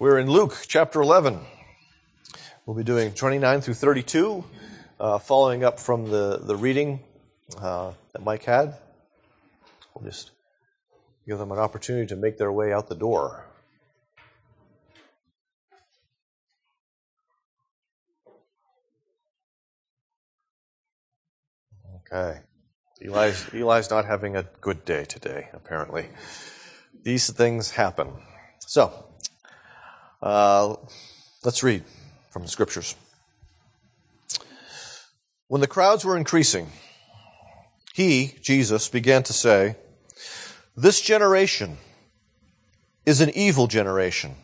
We're in Luke chapter 11. We'll be doing 29 through 32, uh, following up from the, the reading uh, that Mike had. We'll just give them an opportunity to make their way out the door. Okay. Eli's, Eli's not having a good day today, apparently. These things happen. So, uh, let's read from the scriptures. When the crowds were increasing, he, Jesus, began to say, This generation is an evil generation.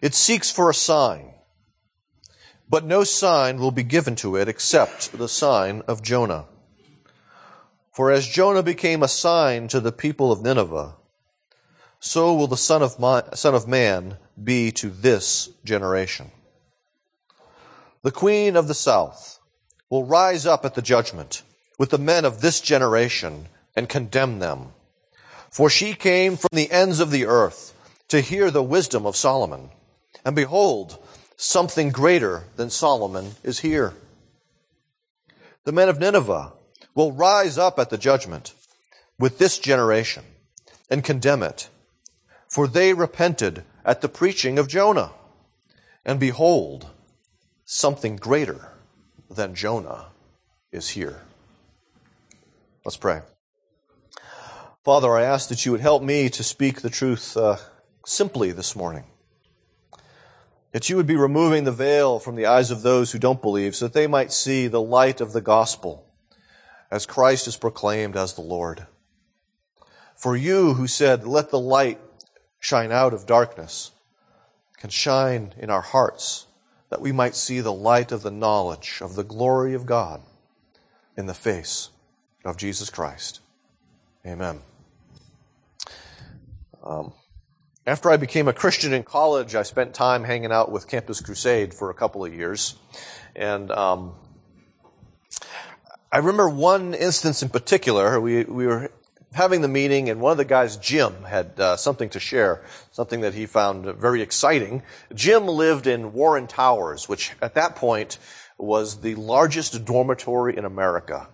It seeks for a sign, but no sign will be given to it except the sign of Jonah. For as Jonah became a sign to the people of Nineveh, so will the Son of, Son of Man be to this generation. The Queen of the South will rise up at the judgment with the men of this generation and condemn them. For she came from the ends of the earth to hear the wisdom of Solomon. And behold, something greater than Solomon is here. The men of Nineveh will rise up at the judgment with this generation and condemn it for they repented at the preaching of Jonah. And behold, something greater than Jonah is here. Let's pray. Father, I ask that you would help me to speak the truth uh, simply this morning. That you would be removing the veil from the eyes of those who don't believe so that they might see the light of the gospel as Christ is proclaimed as the Lord. For you who said, let the light shine out of darkness can shine in our hearts that we might see the light of the knowledge of the glory of God in the face of Jesus Christ. Amen. Um, after I became a Christian in college, I spent time hanging out with Campus Crusade for a couple of years. And um, I remember one instance in particular. We, we were having the meeting, and one of the guys, Jim, had uh, something to share, something that he found very exciting. Jim lived in Warren Towers, which at that point was the largest dormitory in America.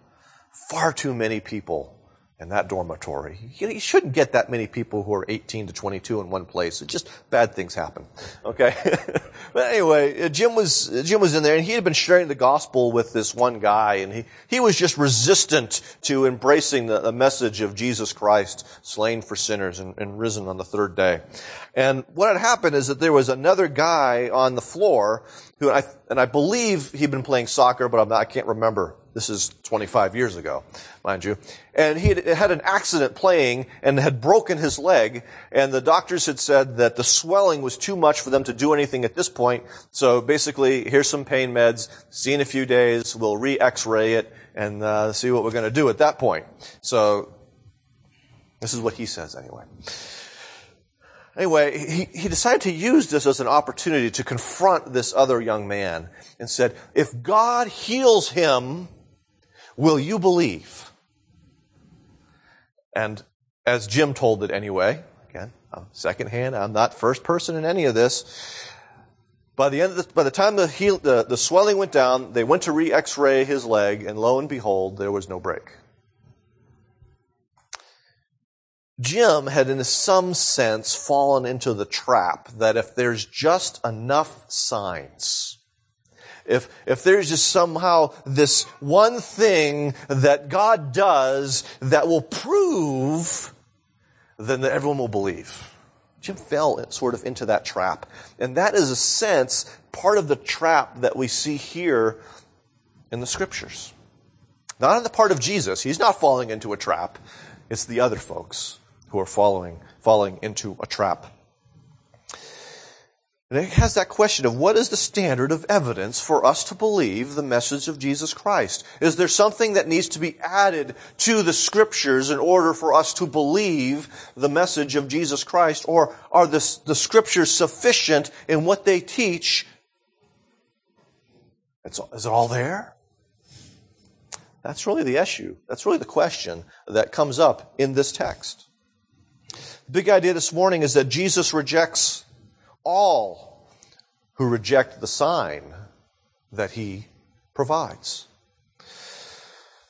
Far too many people in that dormitory. You, shouldn't get that many people who are 18 to 22 in one place. It just bad things happen. Okay. but anyway, uh, Jim was, Jim was in there and he had been sharing the gospel with this one guy and he, he was just resistant to embracing the, the message of Jesus Christ slain for sinners and, and risen on the third day. And what had happened is that there was another guy on the floor who I, and I believe he'd been playing soccer, but not, i can't remember this is 25 years ago, mind you. And he had, had an accident playing and had broken his leg. And the doctors had said that the swelling was too much for them to do anything at this point. So basically, here's some pain meds. See in a few days. We'll re-X-ray it and uh, see what we're going to do at that point. So this is what he says anyway. Anyway, he, he decided to use this as an opportunity to confront this other young man and said, if God heals him, Will you believe? And as Jim told it anyway, again, I'm secondhand, I'm not first person in any of this. By the end the, by the time the, heal, the, the swelling went down, they went to re-x-ray his leg, and lo and behold, there was no break. Jim had in some sense fallen into the trap that if there's just enough signs, if, if there's just somehow this one thing that God does that will prove, then that everyone will believe. Jim fell sort of into that trap. And that is a sense part of the trap that we see here in the scriptures. Not on the part of Jesus. He's not falling into a trap. It's the other folks who are following, falling into a trap. And it has that question of what is the standard of evidence for us to believe the message of Jesus Christ? Is there something that needs to be added to the scriptures in order for us to believe the message of Jesus Christ? Or are the, the scriptures sufficient in what they teach? It's, is it all there? That's really the issue. That's really the question that comes up in this text. The big idea this morning is that Jesus rejects all who reject the sign that he provides.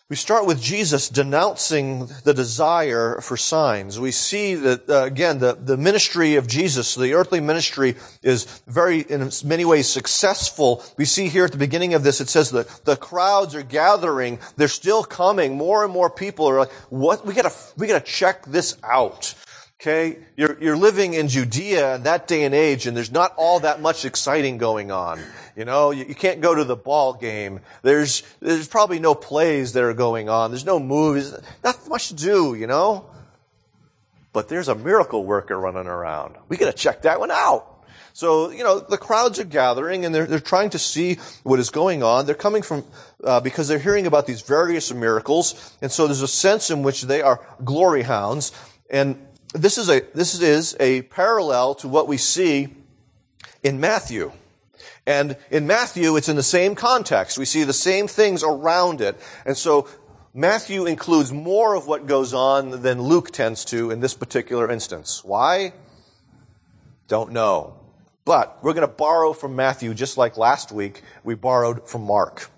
We start with Jesus denouncing the desire for signs. We see that, uh, again, the, the ministry of Jesus, the earthly ministry is very, in many ways, successful. We see here at the beginning of this, it says that the crowds are gathering. They're still coming. More and more people are like, what? We gotta, we gotta check this out. Okay? You're, you're living in Judea in that day and age, and there's not all that much exciting going on. You know, you, you, can't go to the ball game. There's, there's probably no plays that are going on. There's no movies. Not much to do, you know? But there's a miracle worker running around. We gotta check that one out. So, you know, the crowds are gathering and they're, they're trying to see what is going on. They're coming from, uh, because they're hearing about these various miracles. And so there's a sense in which they are glory hounds. And this is a, this is a parallel to what we see in Matthew. And in Matthew, it's in the same context. We see the same things around it. And so Matthew includes more of what goes on than Luke tends to in this particular instance. Why? Don't know. But we're going to borrow from Matthew just like last week we borrowed from Mark.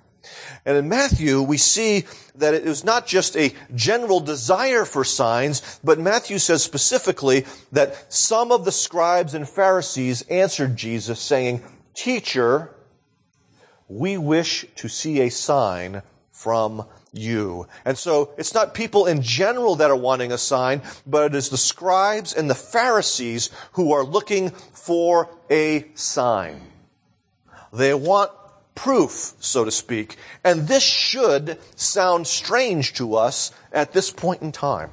And in Matthew, we see that it was not just a general desire for signs, but Matthew says specifically that some of the scribes and Pharisees answered Jesus saying, Teacher, we wish to see a sign from you. And so it's not people in general that are wanting a sign, but it is the scribes and the Pharisees who are looking for a sign. They want proof, so to speak. And this should sound strange to us at this point in time.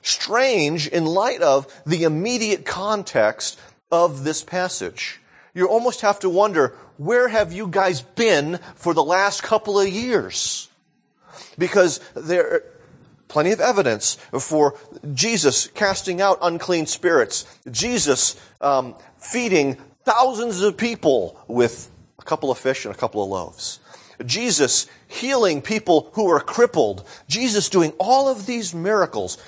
Strange in light of the immediate context of this passage. You almost have to wonder, where have you guys been for the last couple of years? Because there plenty of evidence for Jesus casting out unclean spirits, Jesus um, feeding thousands of people with a couple of fish and a couple of loaves. Jesus healing people who are crippled. Jesus doing all of these miracles.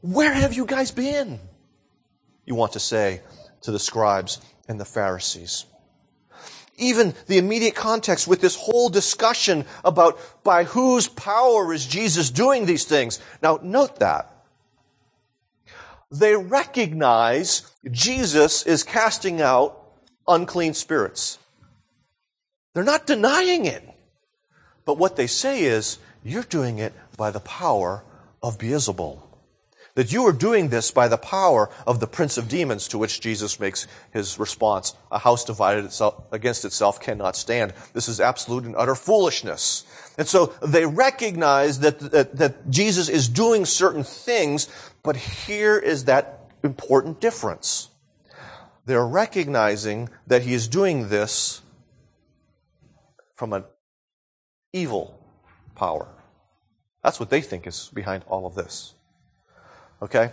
Where have you guys been? You want to say to the scribes and the Pharisees. Even the immediate context with this whole discussion about by whose power is Jesus doing these things. Now, note that. They recognize Jesus is casting out unclean spirits. They're not denying it. But what they say is, you're doing it by the power of Beelzebul. That you are doing this by the power of the prince of demons, to which Jesus makes his response. A house divided itself, against itself cannot stand. This is absolute and utter foolishness. And so they recognize that, that, that Jesus is doing certain things, but here is that important difference. They're recognizing that he is doing this from an evil power. That's what they think is behind all of this. Okay?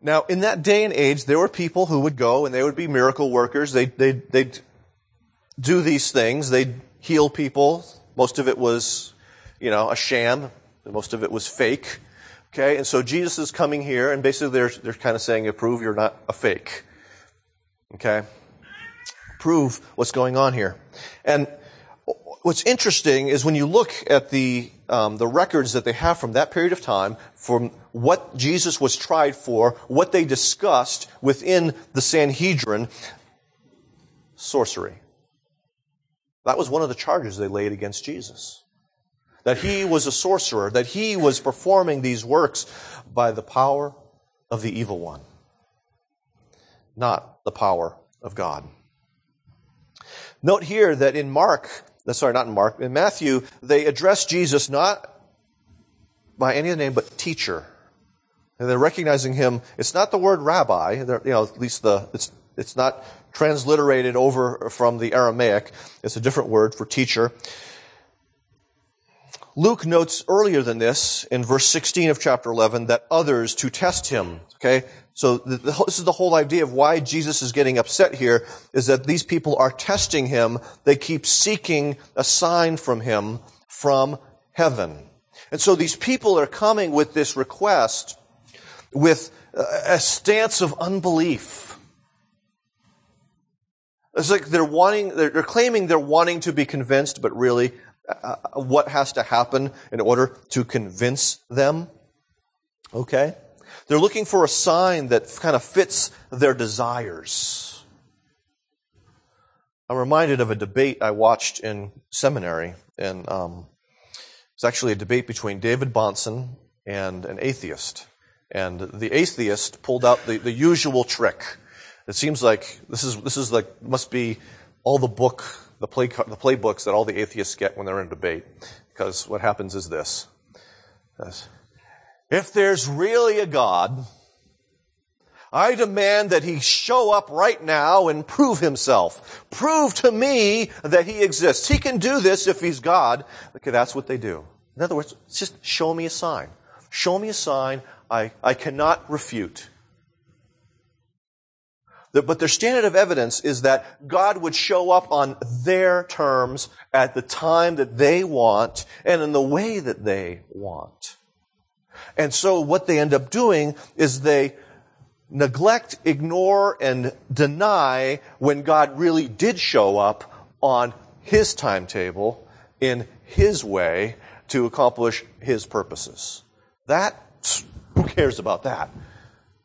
Now, in that day and age, there were people who would go and they would be miracle workers. They, they, they'd do these things. They'd heal people. Most of it was, you know, a sham. Most of it was fake. Okay? And so Jesus is coming here and basically they're, they're kind of saying, prove you're not a fake. Okay? Prove what's going on here. And what's interesting is when you look at the um, the records that they have from that period of time, from what Jesus was tried for, what they discussed within the Sanhedrin, sorcery. That was one of the charges they laid against Jesus. That he was a sorcerer, that he was performing these works by the power of the evil one, not the power of God. Note here that in Mark, uh, sorry, not in Mark, in Matthew, they address Jesus not by any other name but teacher. And they're recognizing him. It's not the word rabbi, you know, at least the, it's, it's not transliterated over from the Aramaic. It's a different word for teacher. Luke notes earlier than this, in verse 16 of chapter 11, that others to test him. Okay? So this is the whole idea of why Jesus is getting upset here, is that these people are testing him. They keep seeking a sign from him from heaven. And so these people are coming with this request, with a stance of unbelief. It's like they're wanting, they're, claiming they're wanting to be convinced, but really, uh, uh, what has to happen in order to convince them? Okay? They're looking for a sign that kind of fits their desires. I'm reminded of a debate I watched in seminary, and um, it's actually a debate between David Bahnsen and an atheist. And the atheist pulled out the, the usual trick. It seems like this is, this is like, must be all the book, the play, the playbooks that all the atheists get when they're in a debate. Because what happens is this. If there's really a God, I demand that he show up right now and prove himself. Prove to me that he exists. He can do this if he's God. Okay, that's what they do. In other words, just show me a sign. Show me a sign I, I cannot refute. But their standard of evidence is that God would show up on their terms at the time that they want and in the way that they want. And so what they end up doing is they neglect, ignore, and deny when God really did show up on His timetable in His way to accomplish His purposes. That, who cares about that?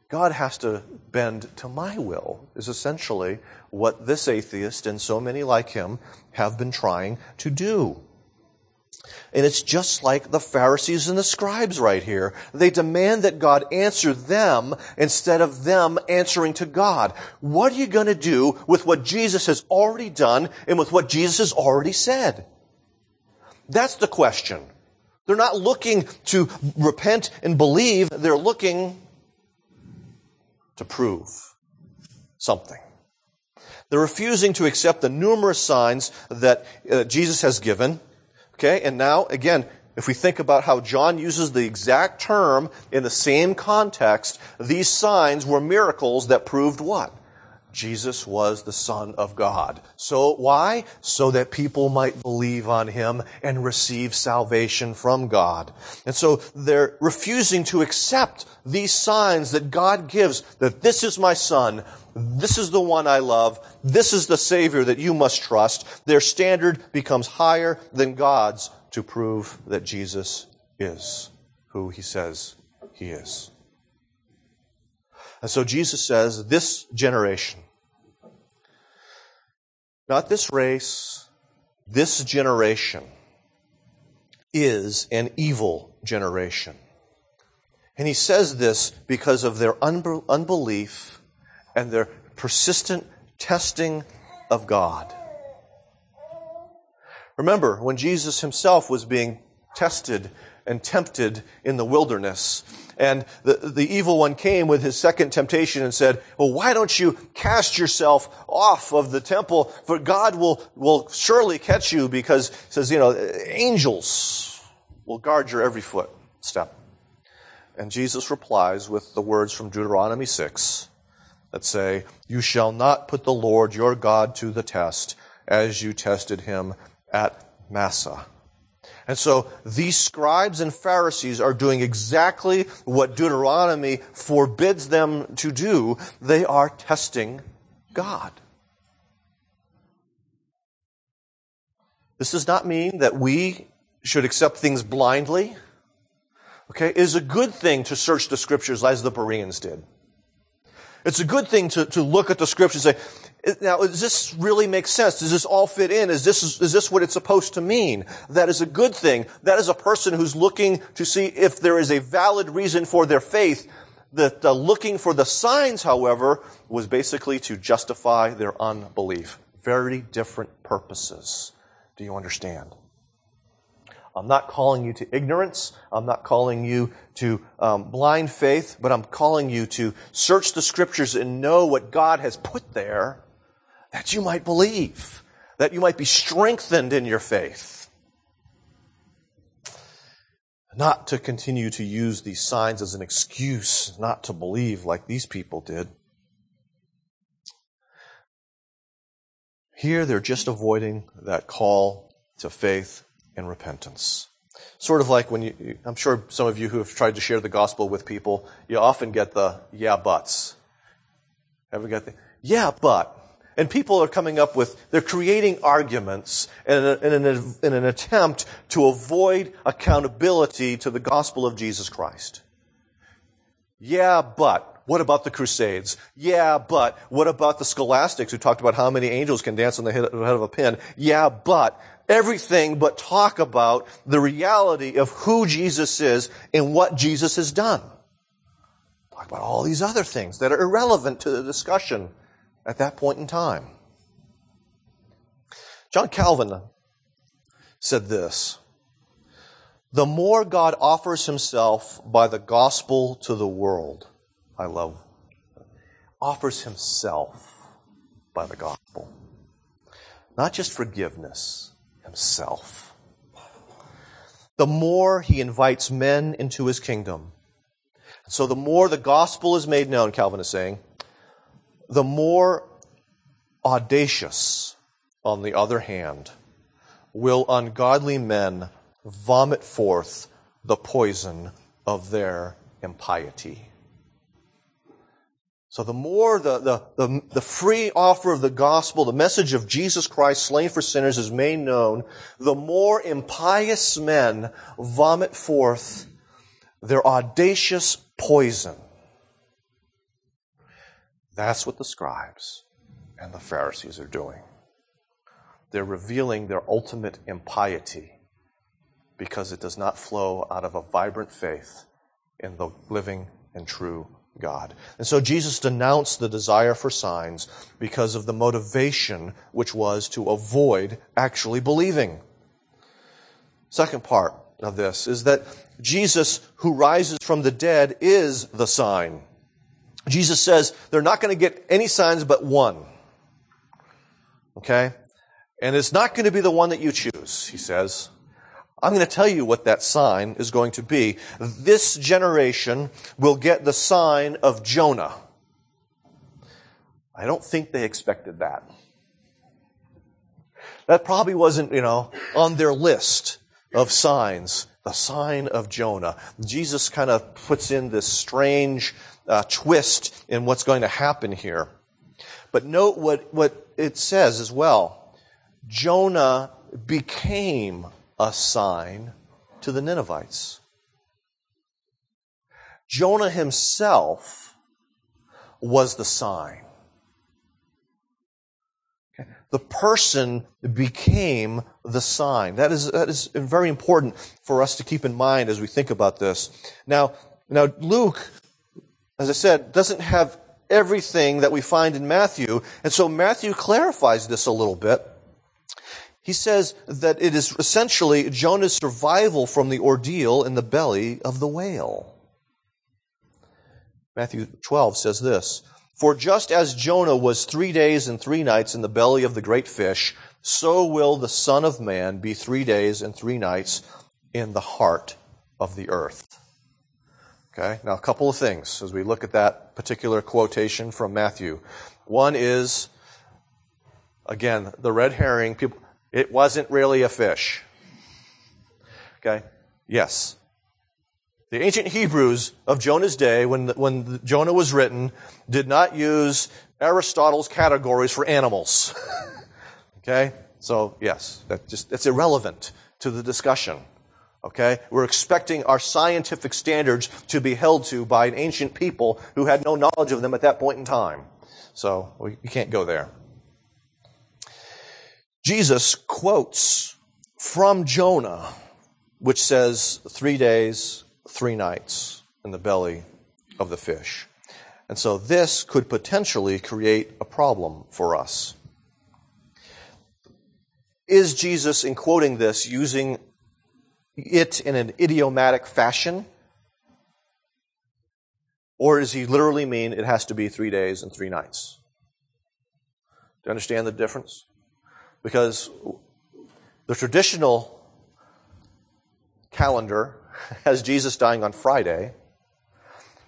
God has to bend to my will, is essentially what this atheist and so many like him have been trying to do. And it's just like the Pharisees and the scribes right here. They demand that God answer them instead of them answering to God. What are you going to do with what Jesus has already done and with what Jesus has already said? That's the question. They're not looking to repent and believe. They're looking to prove something. They're refusing to accept the numerous signs that uh, Jesus has given. Okay, and now, again, if we think about how John uses the exact term in the same context, these signs were miracles that proved what? Jesus was the Son of God. So why? So that people might believe on Him and receive salvation from God. And so they're refusing to accept these signs that God gives that this is my Son, this is the one I love, this is the Savior that you must trust. Their standard becomes higher than God's to prove that Jesus is who He says He is. And so Jesus says, this generation, not this race, this generation is an evil generation. And he says this because of their unbelief and their persistent testing of God. Remember, when Jesus himself was being tested and tempted in the wilderness, and the, the evil one came with his second temptation and said, well, why don't you cast yourself off of the temple? For God will, will surely catch you because says, you know, angels will guard your every footstep. And Jesus replies with the words from Deuteronomy 6 that say, You shall not put the Lord your God to the test as you tested him at Massah. And so these scribes and Pharisees are doing exactly what Deuteronomy forbids them to do. They are testing God. This does not mean that we should accept things blindly. Okay? It is a good thing to search the scriptures as the Bereans did. It's a good thing to, to look at the scriptures and say, now, does this really make sense? Does this all fit in? Is this, is this what it's supposed to mean? That is a good thing. That is a person who's looking to see if there is a valid reason for their faith. That uh, looking for the signs, however, was basically to justify their unbelief. Very different purposes. Do you understand? I'm not calling you to ignorance. I'm not calling you to um, blind faith, but I'm calling you to search the scriptures and know what God has put there that you might believe, that you might be strengthened in your faith. Not to continue to use these signs as an excuse not to believe like these people did. Here they're just avoiding that call to faith and repentance. Sort of like when you, I'm sure some of you who have tried to share the gospel with people, you often get the yeah buts. Ever get the yeah but? And people are coming up with, they're creating arguments in, a, in, an, in an attempt to avoid accountability to the gospel of Jesus Christ. Yeah, but what about the Crusades? Yeah, but what about the scholastics who talked about how many angels can dance on the head of a pin? Yeah, but everything but talk about the reality of who Jesus is and what Jesus has done. Talk about all these other things that are irrelevant to the discussion at that point in time. John Calvin said this The more God offers himself by the gospel to the world, I love, offers himself by the gospel. Not just forgiveness, himself. The more he invites men into his kingdom. So the more the gospel is made known, Calvin is saying, the more audacious, on the other hand, will ungodly men vomit forth the poison of their impiety. So the more the, the, the, the, free offer of the gospel, the message of Jesus Christ slain for sinners is made known, the more impious men vomit forth their audacious poison. That's what the scribes and the Pharisees are doing. They're revealing their ultimate impiety because it does not flow out of a vibrant faith in the living and true God. And so Jesus denounced the desire for signs because of the motivation which was to avoid actually believing. Second part of this is that Jesus, who rises from the dead, is the sign. Jesus says they're not going to get any signs but one. Okay? And it's not going to be the one that you choose, he says. I'm going to tell you what that sign is going to be. This generation will get the sign of Jonah. I don't think they expected that. That probably wasn't, you know, on their list of signs. The sign of Jonah. Jesus kind of puts in this strange uh, twist in what's going to happen here. But note what, what it says as well. Jonah became a sign to the Ninevites. Jonah himself was the sign. The person became the sign. That is, that is very important for us to keep in mind as we think about this. Now, now Luke as I said, doesn't have everything that we find in Matthew. And so Matthew clarifies this a little bit. He says that it is essentially Jonah's survival from the ordeal in the belly of the whale. Matthew 12 says this For just as Jonah was three days and three nights in the belly of the great fish, so will the Son of Man be three days and three nights in the heart of the earth. Okay, now a couple of things as we look at that particular quotation from Matthew. One is, again, the red herring, people, it wasn't really a fish. Okay, yes. The ancient Hebrews of Jonah's day, when, when Jonah was written, did not use Aristotle's categories for animals. okay, so yes, that just, it's irrelevant to the discussion. Okay? We're expecting our scientific standards to be held to by an ancient people who had no knowledge of them at that point in time. So we, we can't go there. Jesus quotes from Jonah, which says three days, three nights in the belly of the fish. And so this could potentially create a problem for us. Is Jesus, in quoting this, using it in an idiomatic fashion? Or does he literally mean it has to be three days and three nights? Do you understand the difference? Because the traditional calendar has Jesus dying on Friday,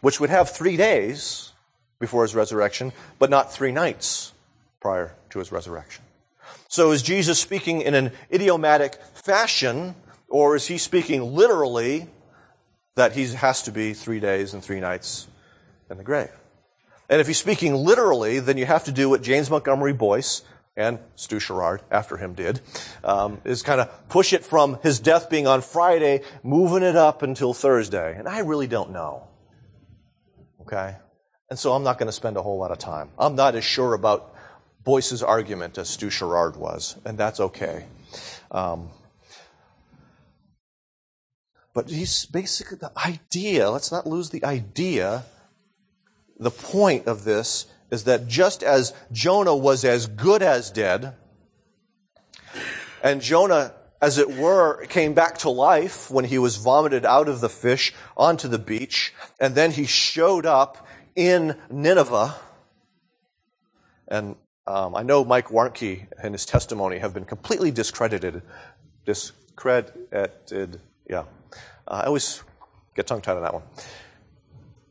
which would have three days before his resurrection, but not three nights prior to his resurrection. So is Jesus speaking in an idiomatic fashion Or is he speaking literally that he has to be three days and three nights in the grave? And if he's speaking literally, then you have to do what James Montgomery Boice and Stu Sherrard, after him, did, um, is kind of push it from his death being on Friday, moving it up until Thursday. And I really don't know. Okay? And so I'm not going to spend a whole lot of time. I'm not as sure about Boice's argument as Stu Sherrard was, and that's okay. Um, but he's basically the idea, let's not lose the idea. The point of this is that just as Jonah was as good as dead, and Jonah, as it were, came back to life when he was vomited out of the fish onto the beach, and then he showed up in Nineveh. And um, I know Mike Warnke and his testimony have been completely discredited. Discredited, yeah. Uh, I always get tongue tied on that one.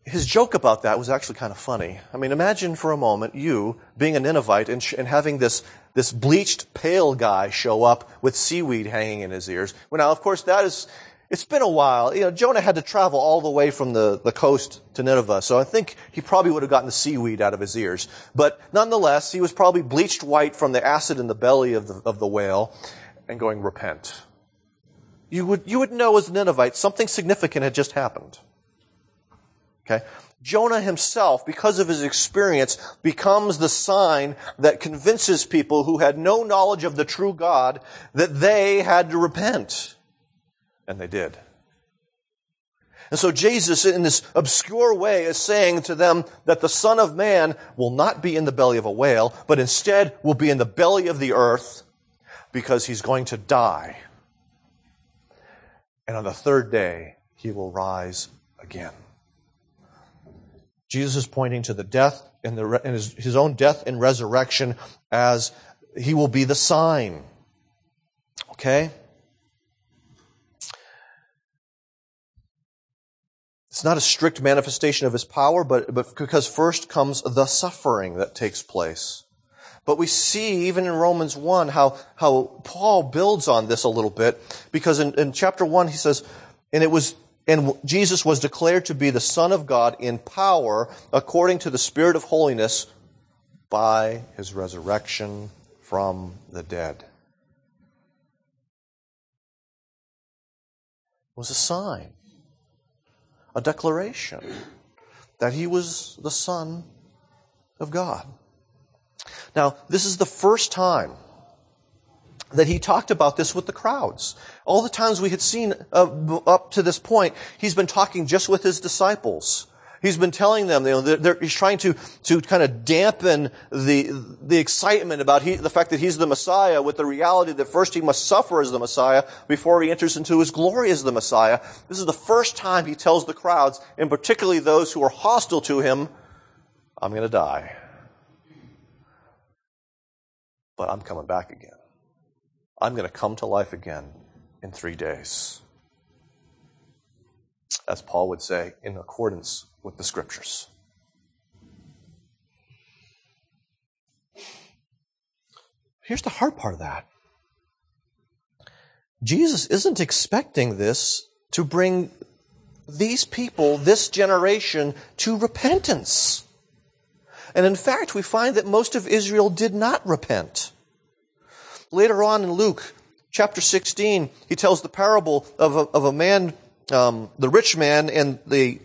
His joke about that was actually kind of funny. I mean, imagine for a moment you being a Ninevite and, sh- and having this, this bleached, pale guy show up with seaweed hanging in his ears. Well, now, of course, that is, it's been a while. You know, Jonah had to travel all the way from the, the coast to Nineveh, so I think he probably would have gotten the seaweed out of his ears. But nonetheless, he was probably bleached white from the acid in the belly of the, of the whale and going, repent. You would, you would know as a Ninevite something significant had just happened. Okay? Jonah himself, because of his experience, becomes the sign that convinces people who had no knowledge of the true God that they had to repent. And they did. And so Jesus, in this obscure way, is saying to them that the Son of Man will not be in the belly of a whale, but instead will be in the belly of the earth because he's going to die. And on the third day, he will rise again. Jesus is pointing to the death and, the, and his, his own death and resurrection as he will be the sign. Okay? It's not a strict manifestation of his power, but, but because first comes the suffering that takes place. But we see, even in Romans 1, how, how Paul builds on this a little bit, because in, in chapter 1 he says, and it was, and Jesus was declared to be the Son of God in power according to the Spirit of holiness by his resurrection from the dead. It was a sign a declaration that he was the Son of God. Now, this is the first time that he talked about this with the crowds. All the times we had seen uh, up to this point, he's been talking just with his disciples. He's been telling them, you know, they're, they're, he's trying to, to kind of dampen the, the excitement about he, the fact that he's the Messiah with the reality that first he must suffer as the Messiah before he enters into his glory as the Messiah. This is the first time he tells the crowds, and particularly those who are hostile to him, I'm going to die. But I'm coming back again. I'm going to come to life again in three days. As Paul would say, in accordance with the scriptures. Here's the hard part of that. Jesus isn't expecting this to bring these people, this generation, to repentance. And in fact, we find that most of Israel did not repent. Later on in Luke chapter 16, he tells the parable of a, of a man, um, the rich man and the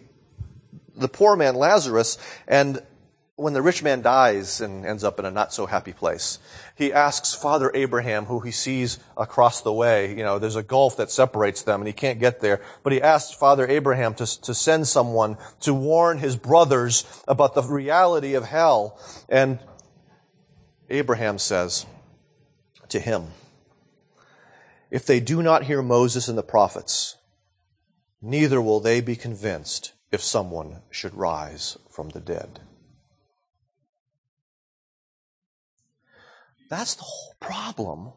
the poor man Lazarus, and when the rich man dies and ends up in a not so happy place, he asks Father Abraham, who he sees across the way, you know, there's a gulf that separates them and he can't get there, but he asks Father Abraham to, to send someone to warn his brothers about the reality of hell. And Abraham says to him, if they do not hear Moses and the prophets, neither will they be convinced if someone should rise from the dead. That's the whole problem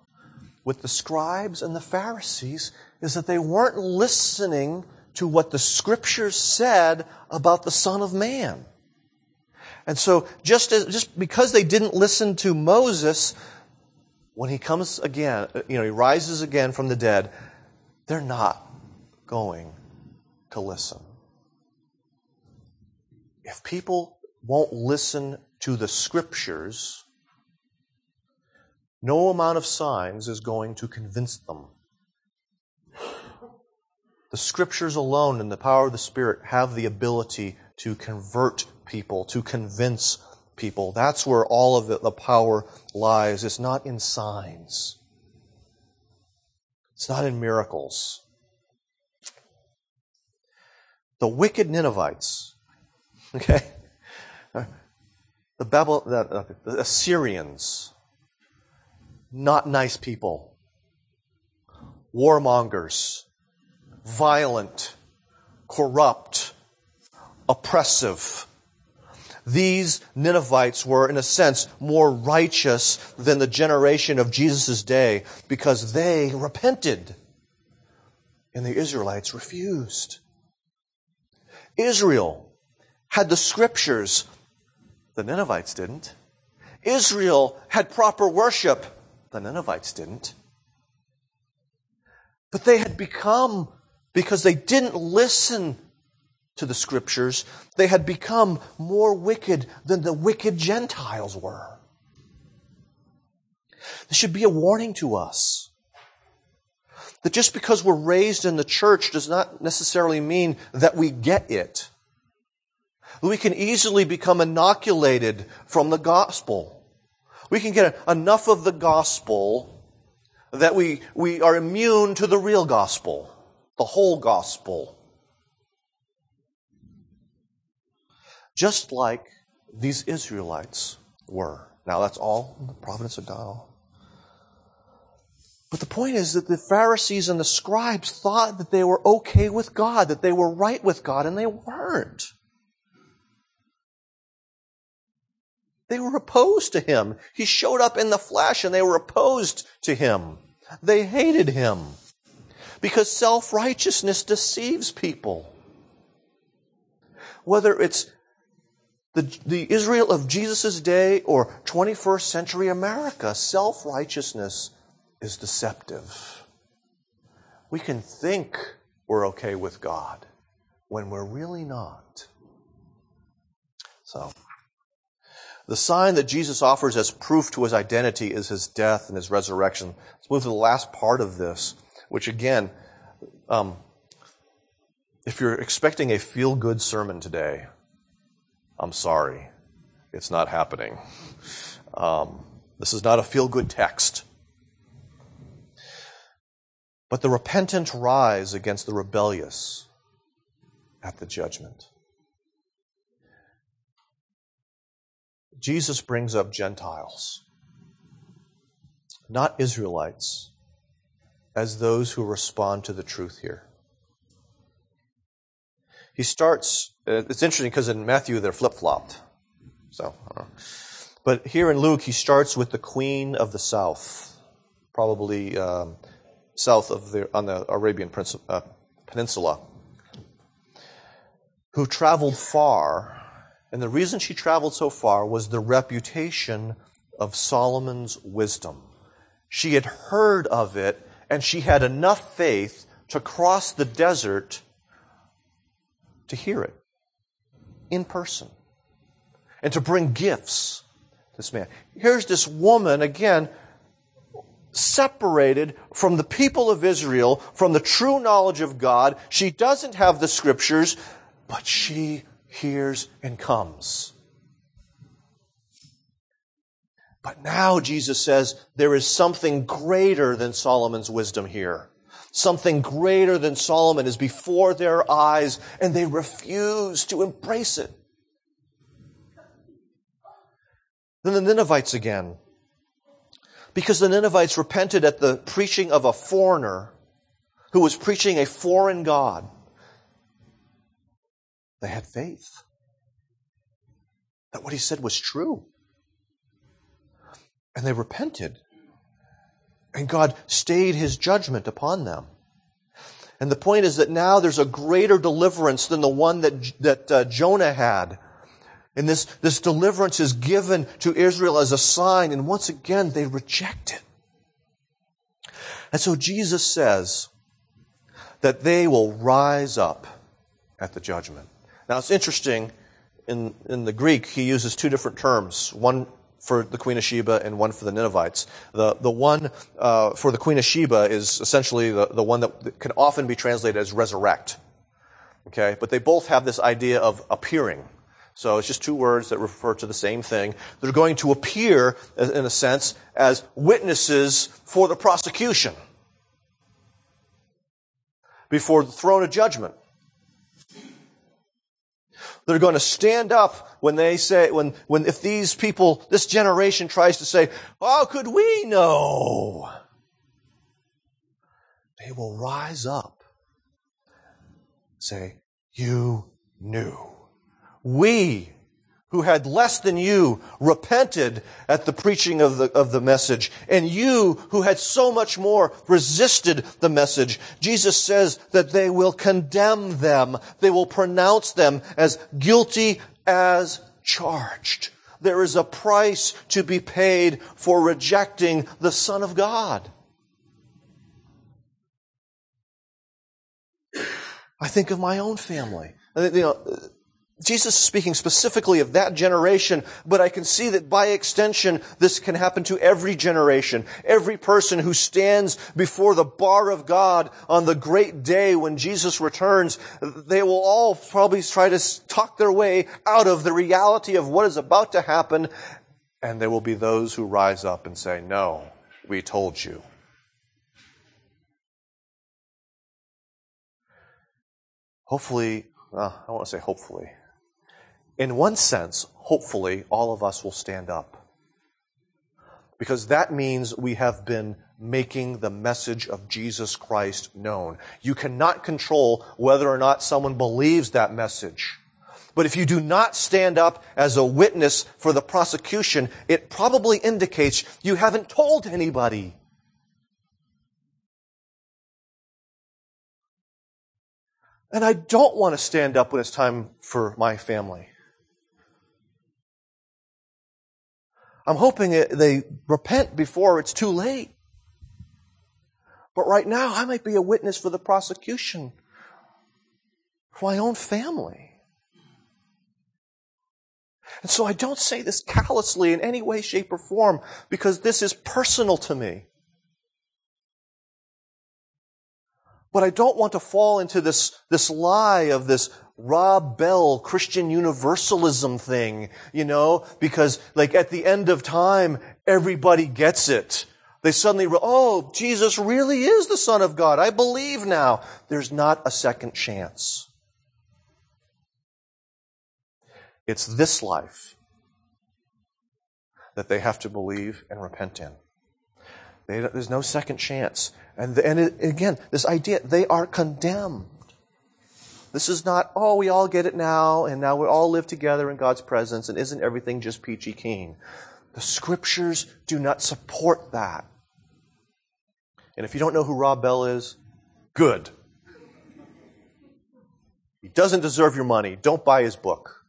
with the scribes and the Pharisees is that they weren't listening to what the scriptures said about the Son of Man. And so just as, just because they didn't listen to Moses, when he comes again, uh, you know, he rises again from the dead, they're not going to listen. If people won't listen to the scriptures, no amount of signs is going to convince them. The scriptures alone and the power of the Spirit have the ability to convert people, to convince people. That's where all of the, the power lies. It's not in signs. It's not in miracles. The wicked Ninevites, okay? The Babel, the, the Assyrians, not nice people, warmongers, violent, corrupt, oppressive. These Ninevites were, in a sense, more righteous than the generation of Jesus' day because they repented and the Israelites refused. Israel had the scriptures. The Ninevites didn't. Israel had proper worship. The Ninevites didn't. But they had become, because they didn't listen to the scriptures, they had become more wicked than the wicked Gentiles were. This should be a warning to us. That just because we're raised in the church does not necessarily mean that we get it. We can easily become inoculated from the gospel. We can get enough of the gospel that we, we are immune to the real gospel, the whole gospel. Just like these Israelites were. Now that's all the providence of God. But the point is that the Pharisees and the scribes thought that they were okay with God, that they were right with God, and they weren't. They were opposed to him. He showed up in the flesh and they were opposed to him. They hated him because self-righteousness deceives people. Whether it's the, the Israel of Jesus' day or 21st century America, self-righteousness is deceptive. We can think we're okay with God when we're really not. So, the sign that Jesus offers as proof to his identity is his death and his resurrection. Let's move to the last part of this, which again, um, if you're expecting a feel good sermon today, I'm sorry. It's not happening. Um, this is not a feel good text. But the repentant rise against the rebellious at the judgment. Jesus brings up Gentiles, not Israelites, as those who respond to the truth here. He starts, uh, it's interesting because in Matthew they're flip flopped. So, but here in Luke, he starts with the queen of the south, probably um, south of the, on the Arabian uh, Peninsula, who traveled far. And the reason she traveled so far was the reputation of Solomon's wisdom. She had heard of it, and she had enough faith to cross the desert to hear it in person and to bring gifts this man. Here's this woman, again, separated from the people of Israel, from the true knowledge of God. She doesn't have the scriptures, but she hears and comes. But now Jesus says there is something greater than Solomon's wisdom here. Something greater than Solomon is before their eyes and they refuse to embrace it. Then the Ninevites again because the Ninevites repented at the preaching of a foreigner who was preaching a foreign God. They had faith that what he said was true. And they repented. And God stayed his judgment upon them. And the point is that now there's a greater deliverance than the one that, that uh, Jonah had and this, this deliverance is given to Israel as a sign, and once again, they reject it. And so Jesus says, that they will rise up at the judgment. Now it's interesting, in, in the Greek, he uses two different terms. One for the Queen of Sheba and one for the Ninevites. The, the one uh, for the Queen of Sheba is essentially the, the one that can often be translated as resurrect. Okay? But they both have this idea of appearing. So it's just two words that refer to the same thing. They're going to appear, in a sense, as witnesses for the prosecution before the throne of judgment. They're going to stand up when they say, when, when, if these people, this generation tries to say, how could we know? They will rise up, say, you knew. We who had less than you repented at the preaching of the, of the message, and you who had so much more resisted the message. Jesus says that they will condemn them. They will pronounce them as guilty as charged. There is a price to be paid for rejecting the Son of God. I think of my own family. You know, Jesus is speaking specifically of that generation, but I can see that by extension, this can happen to every generation. Every person who stands before the bar of God on the great day when Jesus returns, they will all probably try to talk their way out of the reality of what is about to happen, and there will be those who rise up and say, no, we told you. Hopefully, well, I don't want to say hopefully in one sense, hopefully, all of us will stand up. Because that means we have been making the message of Jesus Christ known. You cannot control whether or not someone believes that message. But if you do not stand up as a witness for the prosecution, it probably indicates you haven't told anybody. And I don't want to stand up when it's time for my family. I'm hoping they repent before it's too late. But right now, I might be a witness for the prosecution for my own family. And so I don't say this callously in any way, shape, or form because this is personal to me. But I don't want to fall into this, this lie of this Rob Bell Christian universalism thing, you know, because like at the end of time, everybody gets it. They suddenly, oh, Jesus really is the Son of God. I believe now. There's not a second chance. It's this life that they have to believe and repent in. They, there's no second chance. And, and it, again, this idea, they are condemned. This is not, oh, we all get it now, and now we all live together in God's presence, and isn't everything just peachy keen? The scriptures do not support that. And if you don't know who Rob Bell is, good. He doesn't deserve your money. Don't buy his book.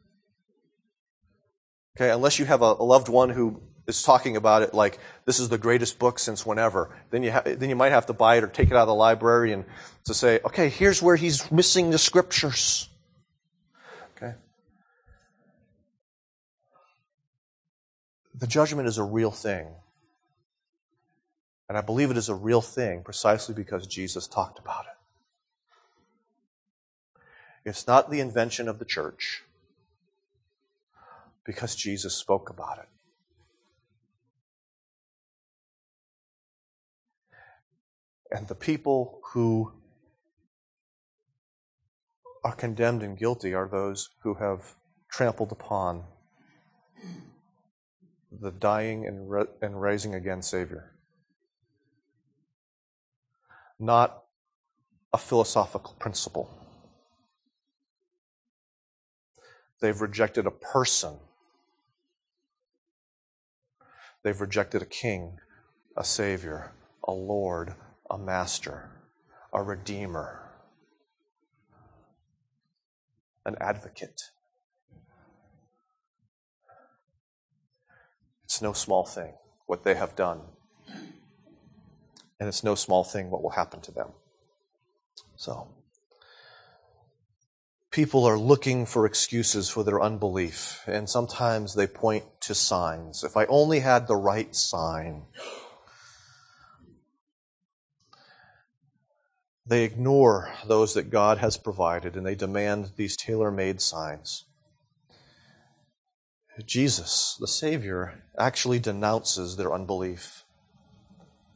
Okay, unless you have a, loved one who is talking about it like this is the greatest book since whenever. Then you, ha- then you might have to buy it or take it out of the library and to say, okay, here's where he's missing the scriptures. Okay? The judgment is a real thing. And I believe it is a real thing precisely because Jesus talked about it. It's not the invention of the church because Jesus spoke about it. And the people who are condemned and guilty are those who have trampled upon the dying and, ra- and raising again Savior. Not a philosophical principle. They've rejected a person. They've rejected a king, a savior, a lord, a master, a redeemer, an advocate. It's no small thing what they have done. And it's no small thing what will happen to them. So, people are looking for excuses for their unbelief, and sometimes they point to signs. If I only had the right sign. They ignore those that God has provided and they demand these tailor made signs. Jesus, the Savior, actually denounces their unbelief,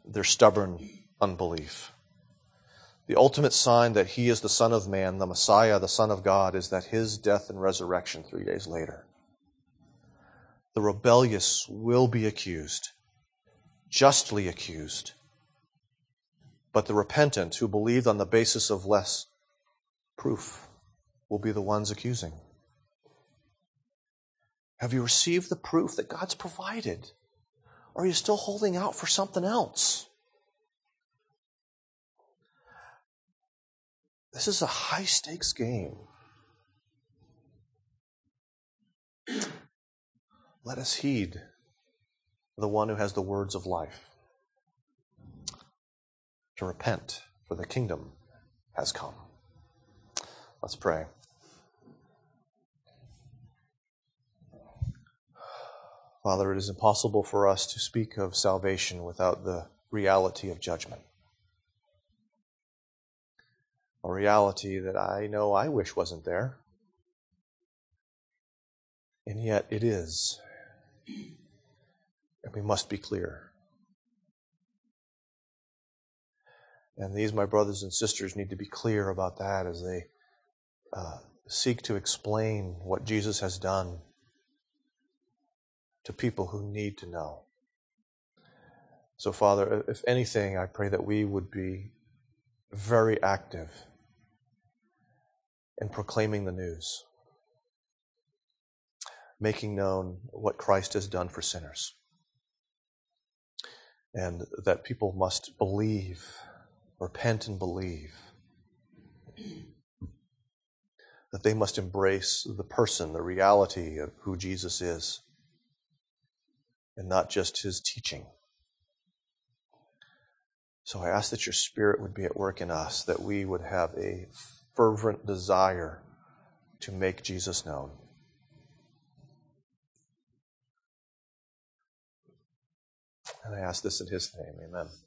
their stubborn unbelief. The ultimate sign that he is the Son of Man, the Messiah, the Son of God, is that his death and resurrection three days later. The rebellious will be accused, justly accused. But the repentant who believed on the basis of less proof will be the ones accusing. Have you received the proof that God's provided? Are you still holding out for something else? This is a high stakes game. Let us heed the one who has the words of life to repent, for the kingdom has come. Let's pray. Father, it is impossible for us to speak of salvation without the reality of judgment. A reality that I know I wish wasn't there. And yet it is. And we must be clear. And these, my brothers and sisters, need to be clear about that as they uh, seek to explain what Jesus has done to people who need to know. So, Father, if anything, I pray that we would be very active in proclaiming the news, making known what Christ has done for sinners, and that people must believe repent and believe. That they must embrace the person, the reality of who Jesus is, and not just his teaching. So I ask that your Spirit would be at work in us, that we would have a fervent desire to make Jesus known. And I ask this in his name. Amen.